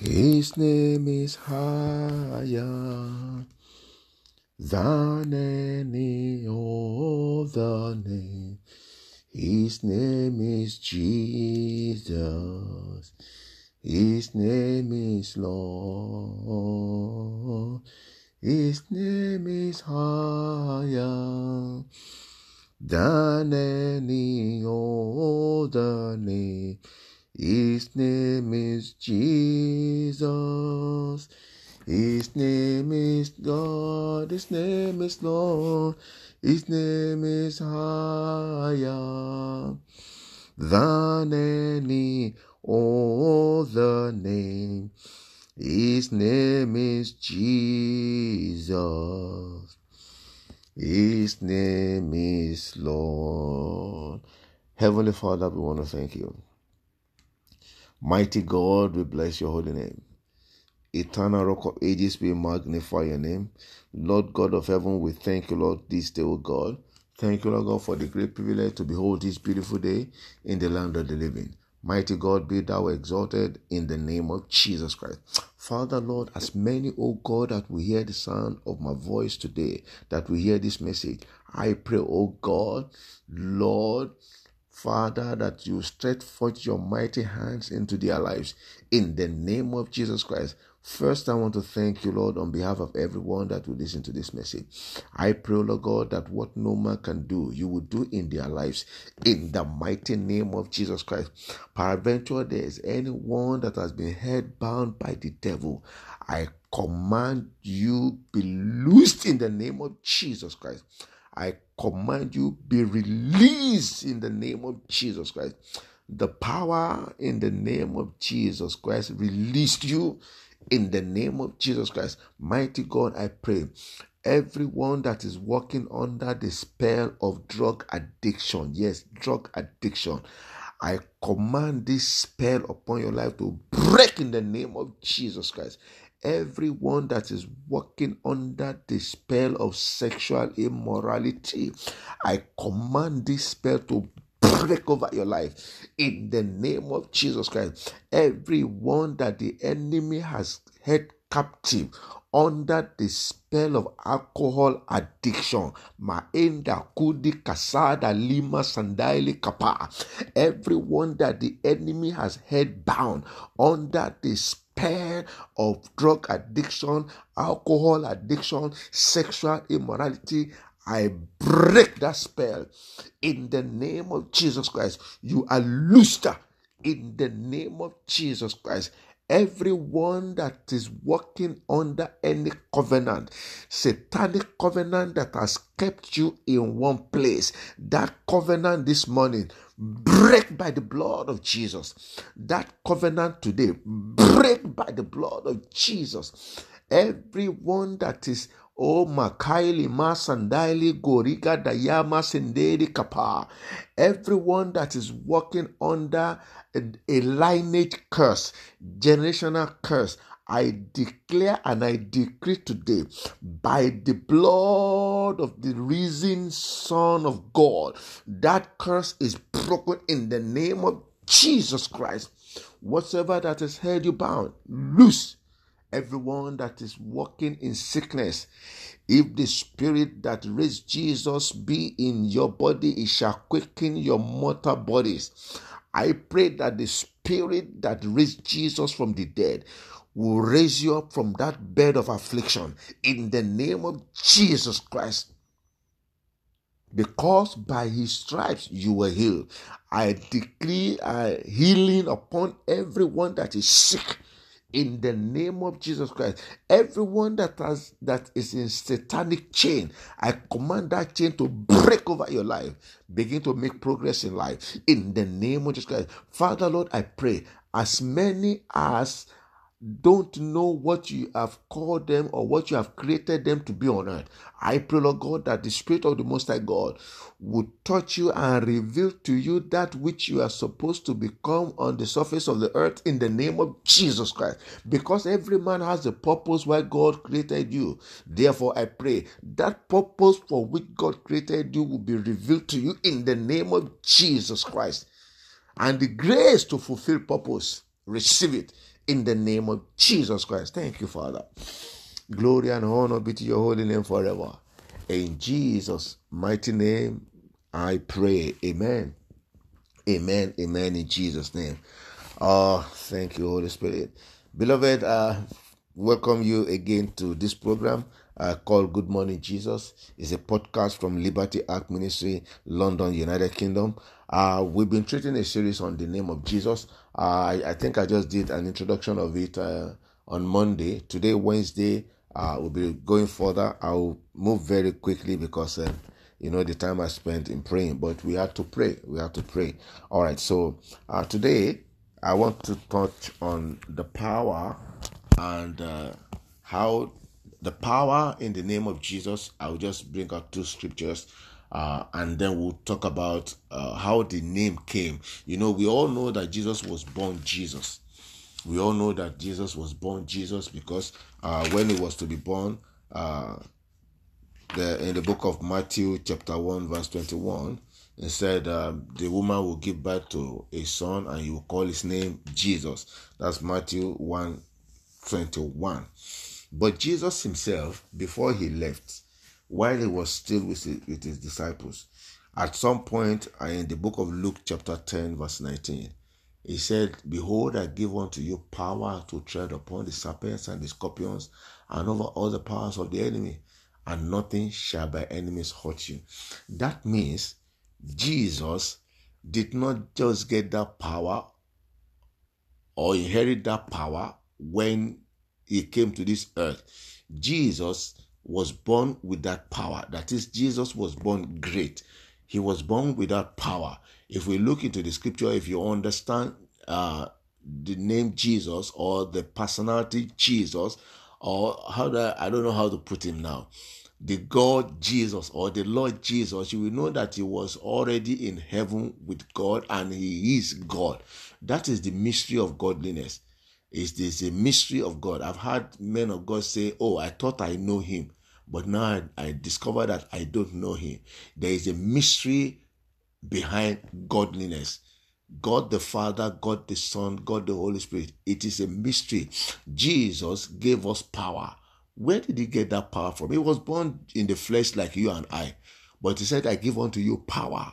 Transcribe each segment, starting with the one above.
His name is higher than any other name. His name is Jesus. His name is Lord. His name is higher than any other name. His name is Jesus. His name is God. His name is Lord. His name is higher than any other name. His name is Jesus. His name is Lord. Heavenly Father, we want to thank you. Mighty God, we bless your holy name. Eternal Rock of Ages, we magnify your name. Lord God of heaven, we thank you, Lord, this day, O God. Thank you, Lord God, for the great privilege to behold this beautiful day in the land of the living. Mighty God, be thou exalted in the name of Jesus Christ. Father, Lord, as many, O God, that we hear the sound of my voice today, that we hear this message, I pray, O God, Lord, Father, that you stretch forth your mighty hands into their lives in the name of Jesus Christ. First, I want to thank you, Lord, on behalf of everyone that will listen to this message. I pray, Lord God, that what no man can do, you will do in their lives in the mighty name of Jesus Christ. Peradventure, there is anyone that has been head bound by the devil. I command you be loosed in the name of Jesus Christ. I command you be released in the name of Jesus Christ. The power in the name of Jesus Christ released you in the name of Jesus Christ. Mighty God, I pray. Everyone that is walking under the spell of drug addiction, yes, drug addiction, I command this spell upon your life to break in the name of Jesus Christ everyone that is walking under the spell of sexual immorality, I command this spell to break over your life in the name of Jesus Christ. Everyone that the enemy has held captive under the spell of alcohol addiction. Maenda kudi kasada lima sandaili kapa. Everyone that the enemy has held bound under the spell of drug addiction, alcohol addiction, sexual immorality. I break that spell in the name of Jesus Christ. You are looser in the name of Jesus Christ everyone that is working under any covenant, satanic covenant that has kept you in one place, that covenant this morning, break by the blood of Jesus. That covenant today, break by the blood of Jesus. Everyone that is O Makaili Masandaili Goriga Dayama Senderi Kapa. Everyone that is walking under a, a lineage curse, generational curse, I declare and I decree today by the blood of the risen Son of God, that curse is broken in the name of Jesus Christ. Whatsoever that has held you bound, loose everyone that is walking in sickness. If the spirit that raised Jesus be in your body, it shall quicken your mortal bodies. I pray that the spirit that raised Jesus from the dead will raise you up from that bed of affliction in the name of Jesus Christ. Because by his stripes you were healed. I decree a healing upon everyone that is sick in the name of Jesus Christ. Everyone that has that is in satanic chain, I command that chain to break over your life. Begin to make progress in life in the name of Jesus Christ. Father Lord, I pray as many as don't know what you have called them or what you have created them to be on earth. I pray, Lord God, that the Spirit of the Most High God would touch you and reveal to you that which you are supposed to become on the surface of the earth in the name of Jesus Christ. Because every man has a purpose why God created you. Therefore, I pray that purpose for which God created you will be revealed to you in the name of Jesus Christ. And the grace to fulfill purpose, receive it in the name of Jesus Christ. Thank you, Father. Glory and honor be to your holy name forever. In Jesus' mighty name, I pray. Amen. Amen. Amen. In Jesus' name. Oh, thank you, Holy Spirit. Beloved, uh, welcome you again to this program uh, called Good Morning Jesus. It's a podcast from Liberty Ark Ministry, London, United Kingdom. Uh, we've been treating a series on the name of Jesus. Uh, I, I, think I just did an introduction of it uh, on Monday. Today, Wednesday, uh, we'll be going further. I'll move very quickly because uh, you know the time I spent in praying, but we have to pray. We have to pray. All right. So today, I want to touch on the power and how the power in the name of Jesus. I'll just bring out two scriptures. Uh, and then we'll talk about uh, how the name came. You know, we all know that Jesus was born Jesus. We all know that Jesus was born Jesus because uh, when he was to be born, uh, the, in the book of Matthew, chapter 1, verse 21, it said, um, The woman will give birth to a son and he will call his name Jesus. That's Matthew 1 21. But Jesus himself, before he left, while he was still with his, with his disciples, at some point uh, in the book of Luke, chapter 10, verse 19, he said, Behold, I give unto you power to tread upon the serpents and the scorpions and over all the powers of the enemy, and nothing shall by enemies hurt you. That means Jesus did not just get that power or inherit that power when he came to this earth. Jesus was born with that power. That is, Jesus was born great. He was born with that power. If we look into the scripture, if you understand uh, the name Jesus or the personality Jesus, or how I don't know how to put him now, the God Jesus or the Lord Jesus, you will know that he was already in heaven with God and he is God. That is the mystery of godliness is this a mystery of God. I've had men of God say, Oh, I thought I know him, but now I, I discover that I don't know him. There is a mystery behind godliness. God the Father, God the Son, God the Holy Spirit. It is a mystery. Jesus gave us power. Where did he get that power from? He was born in the flesh like you and I. But he said, I give unto you power.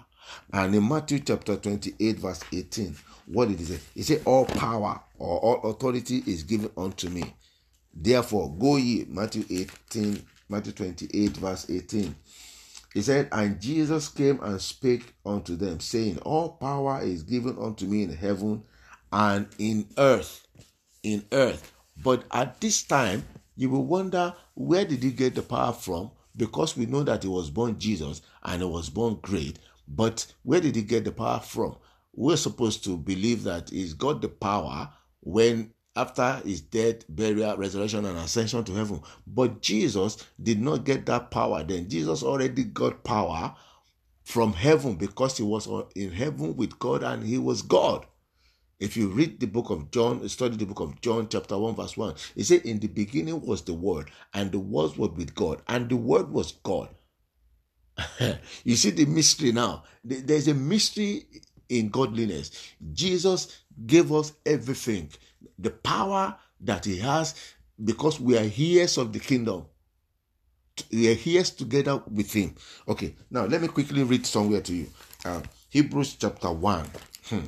And in Matthew chapter 28, verse 18, what did he say? He said, All power or all authority is given unto me. Therefore, go ye, Matthew 18, Matthew 28, verse 18. He said, And Jesus came and spake unto them, saying, All power is given unto me in heaven and in earth. In earth. But at this time, you will wonder where did he get the power from? Because we know that he was born Jesus and he was born great. But where did he get the power from? We're supposed to believe that he's got the power when after his death, burial, resurrection, and ascension to heaven. But Jesus did not get that power then. Jesus already got power from heaven because he was in heaven with God and he was God. If you read the book of John, study the book of John, chapter 1, verse 1, it said, In the beginning was the Word, and the Word was with God, and the Word was God. you see the mystery now. There's a mystery in godliness. Jesus gave us everything, the power that He has, because we are heirs of the kingdom. We are heirs together with Him. Okay, now let me quickly read somewhere to you. Uh, Hebrews chapter 1. Hmm.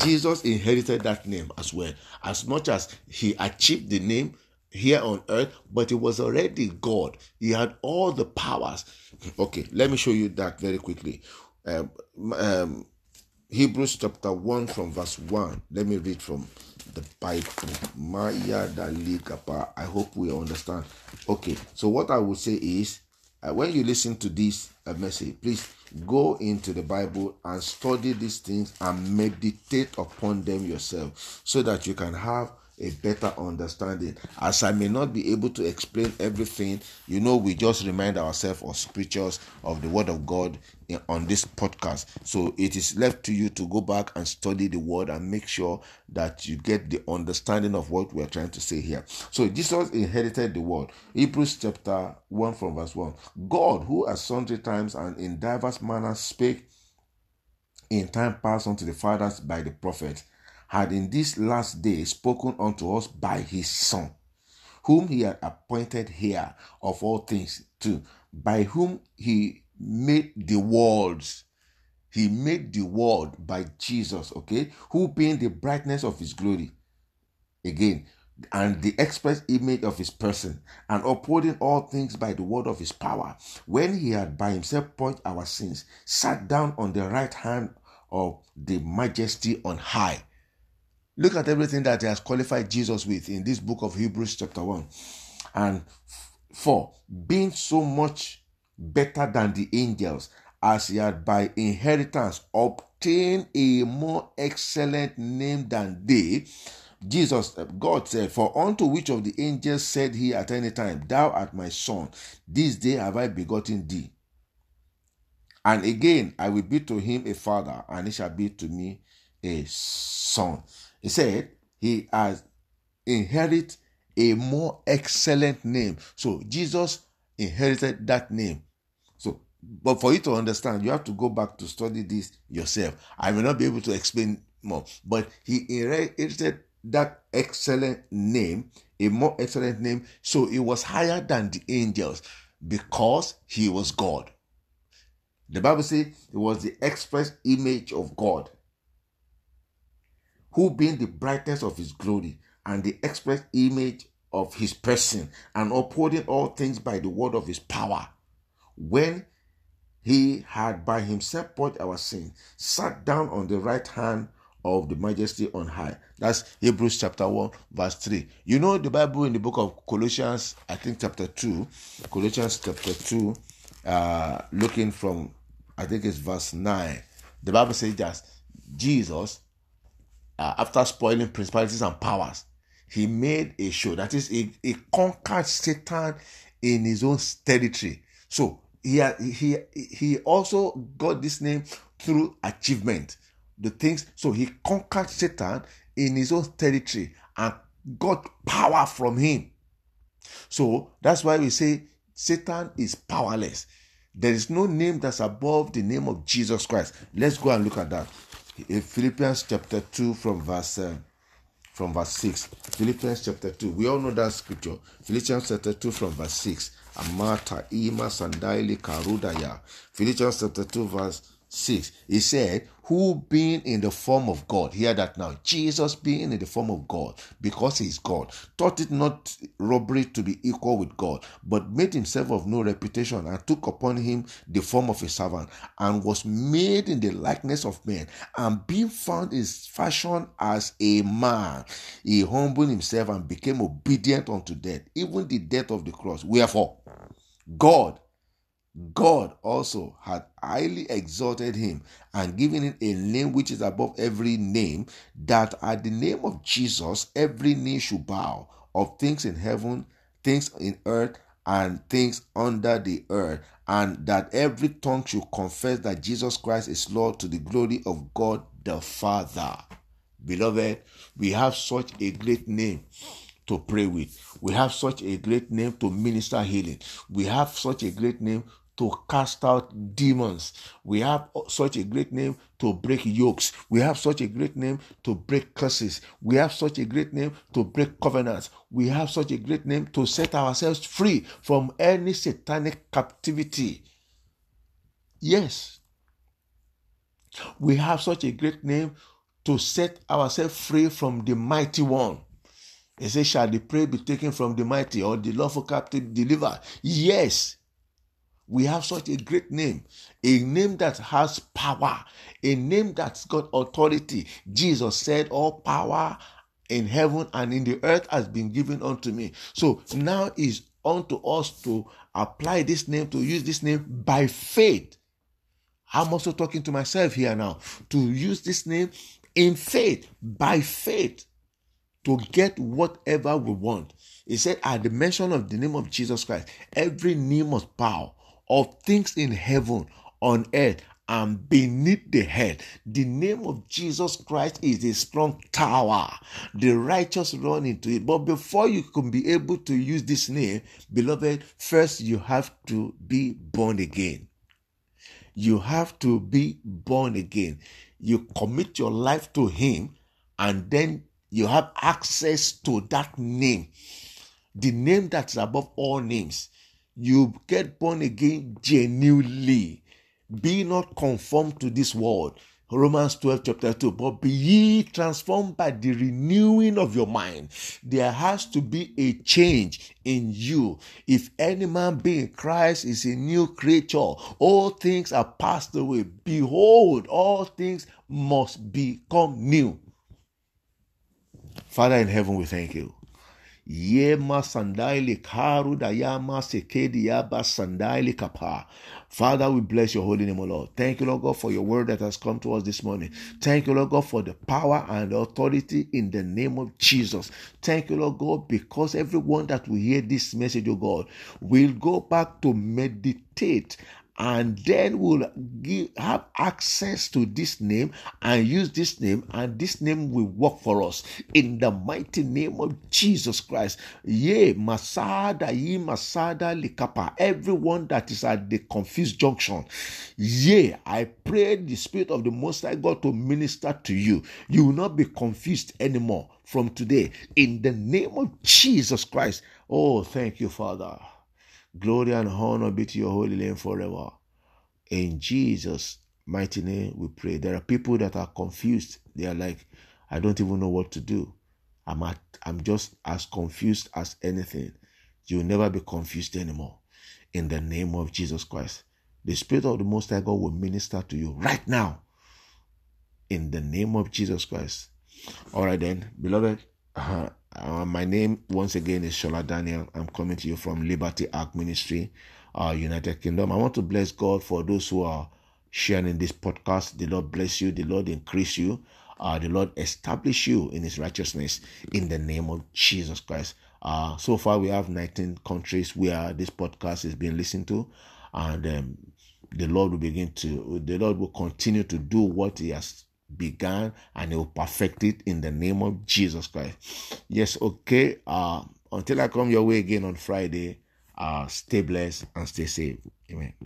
Jesus inherited that name as well. As much as He achieved the name, here on earth, but he was already God. He had all the powers. Okay, let me show you that very quickly. Um, um, Hebrews chapter 1 from verse 1. Let me read from the Bible. Maya Dalikapa. I hope we understand. Okay, so what I would say is uh, when you listen to this uh, message, please go into the Bible and study these things and meditate upon them yourself so that you can have a better understanding. As I may not be able to explain everything, you know, we just remind ourselves of scriptures of the Word of God on this podcast. So it is left to you to go back and study the Word and make sure that you get the understanding of what we're trying to say here. So Jesus inherited the Word. Hebrews chapter 1 from verse 1. God, who at sundry times and in diverse manners spake in time past unto the fathers by the prophet had in this last day spoken unto us by his Son, whom he had appointed heir of all things, too, by whom he made the worlds. He made the world by Jesus, okay, who being the brightness of his glory. Again, and the express image of his person, and upholding all things by the word of his power, when he had by himself purged our sins, sat down on the right hand of the majesty on high. Look at everything that he has qualified Jesus with in this book of Hebrews, chapter 1 and 4. Being so much better than the angels, as he had by inheritance obtained a more excellent name than they Jesus, uh, God said, For unto which of the angels said he at any time, Thou art my son, this day have I begotten thee. And again, I will be to him a father, and he shall be to me a son. He said, He has inherited a more excellent name. So Jesus inherited that name. So, but for you to understand, you have to go back to study this yourself. I may not be able to explain more, but he inherited that excellent name, a more excellent name. So it was higher than the angels because he was God. The Bible says he was the express image of God, who being the brightness of his glory and the express image of his person, and upholding all things by the word of his power. When he had by himself purged our sin, sat down on the right hand of the majesty on high. That's Hebrews chapter 1, verse 3. You know the Bible in the book of Colossians, I think chapter 2, Colossians chapter 2, uh, looking from, I think it's verse 9. The Bible says that Jesus, uh, after spoiling principalities and powers, he made a show. That is, he, he conquered Satan in his own territory. So he, he, he also got this name through achievement the things. So he conquered Satan in his own territory and got power from him. So that's why we say Satan is powerless. There is no name that's above the name of Jesus Christ. Let's go and look at that. In Philippians chapter 2 from verse uh, from verse 6. Philippians chapter 2. We all know that scripture. Philippians chapter 2 from verse 6. Amata ima sandaili karudaya. Philippians chapter 2 verse 6. He said, who being in the form of God, hear that now, Jesus being in the form of God, because he is God, thought it not robbery to be equal with God, but made himself of no reputation and took upon him the form of a servant, and was made in the likeness of men, and being found in fashion as a man, he humbled himself and became obedient unto death, even the death of the cross. Wherefore, God God also had highly exalted him and given him a name which is above every name, that at the name of Jesus every knee should bow of things in heaven, things in earth, and things under the earth, and that every tongue should confess that Jesus Christ is Lord to the glory of God the Father. Beloved, we have such a great name to pray with. We have such a great name to minister healing. We have such a great name to cast out demons. We have such a great name to break yokes. We have such a great name to break curses. We have such a great name to break covenants. We have such a great name to set ourselves free from any satanic captivity. Yes. We have such a great name to set ourselves free from the mighty one. He says, Shall the prey be taken from the mighty or the lawful captive delivered? Yes. We have such a great name, a name that has power, a name that's got authority. Jesus said, All power in heaven and in the earth has been given unto me. So now is unto us to apply this name, to use this name by faith. I'm also talking to myself here now to use this name in faith, by faith, to get whatever we want. He said, at the mention of the name of Jesus Christ, every knee must bow of things in heaven, on earth, and beneath the head. The name of Jesus Christ is a strong tower. The righteous run into it. But before you can be able to use this name, beloved, first you have to be born again. You have to be born again. You commit your life to Him and then you have access to that name, the name that's above all names. You get born again genuinely. Be not conformed to this world. Romans 12, chapter 2. But be ye transformed by the renewing of your mind. There has to be a change in you. If any man be in Christ is a new creature, all things are passed away. Behold, all things must become new. Father in heaven, we thank you. Yema sandaili karu dayama sekedi yaba sandaili kapa. Father, we bless your holy name, O Lord. Thank you, Lord God, for your word that has come to us this morning. Thank you, Lord God, for the power and authority in the name of Jesus. Thank you, Lord God, because everyone that will hear this message, O God, will go back to meditate and then we'll give, have access to this name and use this name, and this name will work for us in the mighty name of Jesus Christ. Yea, Masada, ye Masada Likapa, everyone that is at the confused junction. Yea, I pray the Spirit of the Most High God to minister to you. You will not be confused anymore from today in the name of Jesus Christ. Oh, thank you, Father. Glory and honor be to your holy name forever. In Jesus' mighty name, we pray. There are people that are confused. They are like, I don't even know what to do. I'm at, I'm just as confused as anything. You'll never be confused anymore. In the name of Jesus Christ. The Spirit of the Most High God will minister to you right now. In the name of Jesus Christ. All right, then, beloved. Uh, uh, my name once again is Shola Daniel. I'm coming to you from Liberty Ark Ministry, uh, United Kingdom. I want to bless God for those who are sharing this podcast. The Lord bless you. The Lord increase you. Uh, the Lord establish you in His righteousness in the name of Jesus Christ. Uh, so far, we have 19 countries where this podcast is being listened to, and um, the Lord will begin to. The Lord will continue to do what He has began and he will perfect it in the name of Jesus Christ. Yes, okay. Uh until I come your way again on Friday, uh stay blessed and stay safe. Amen.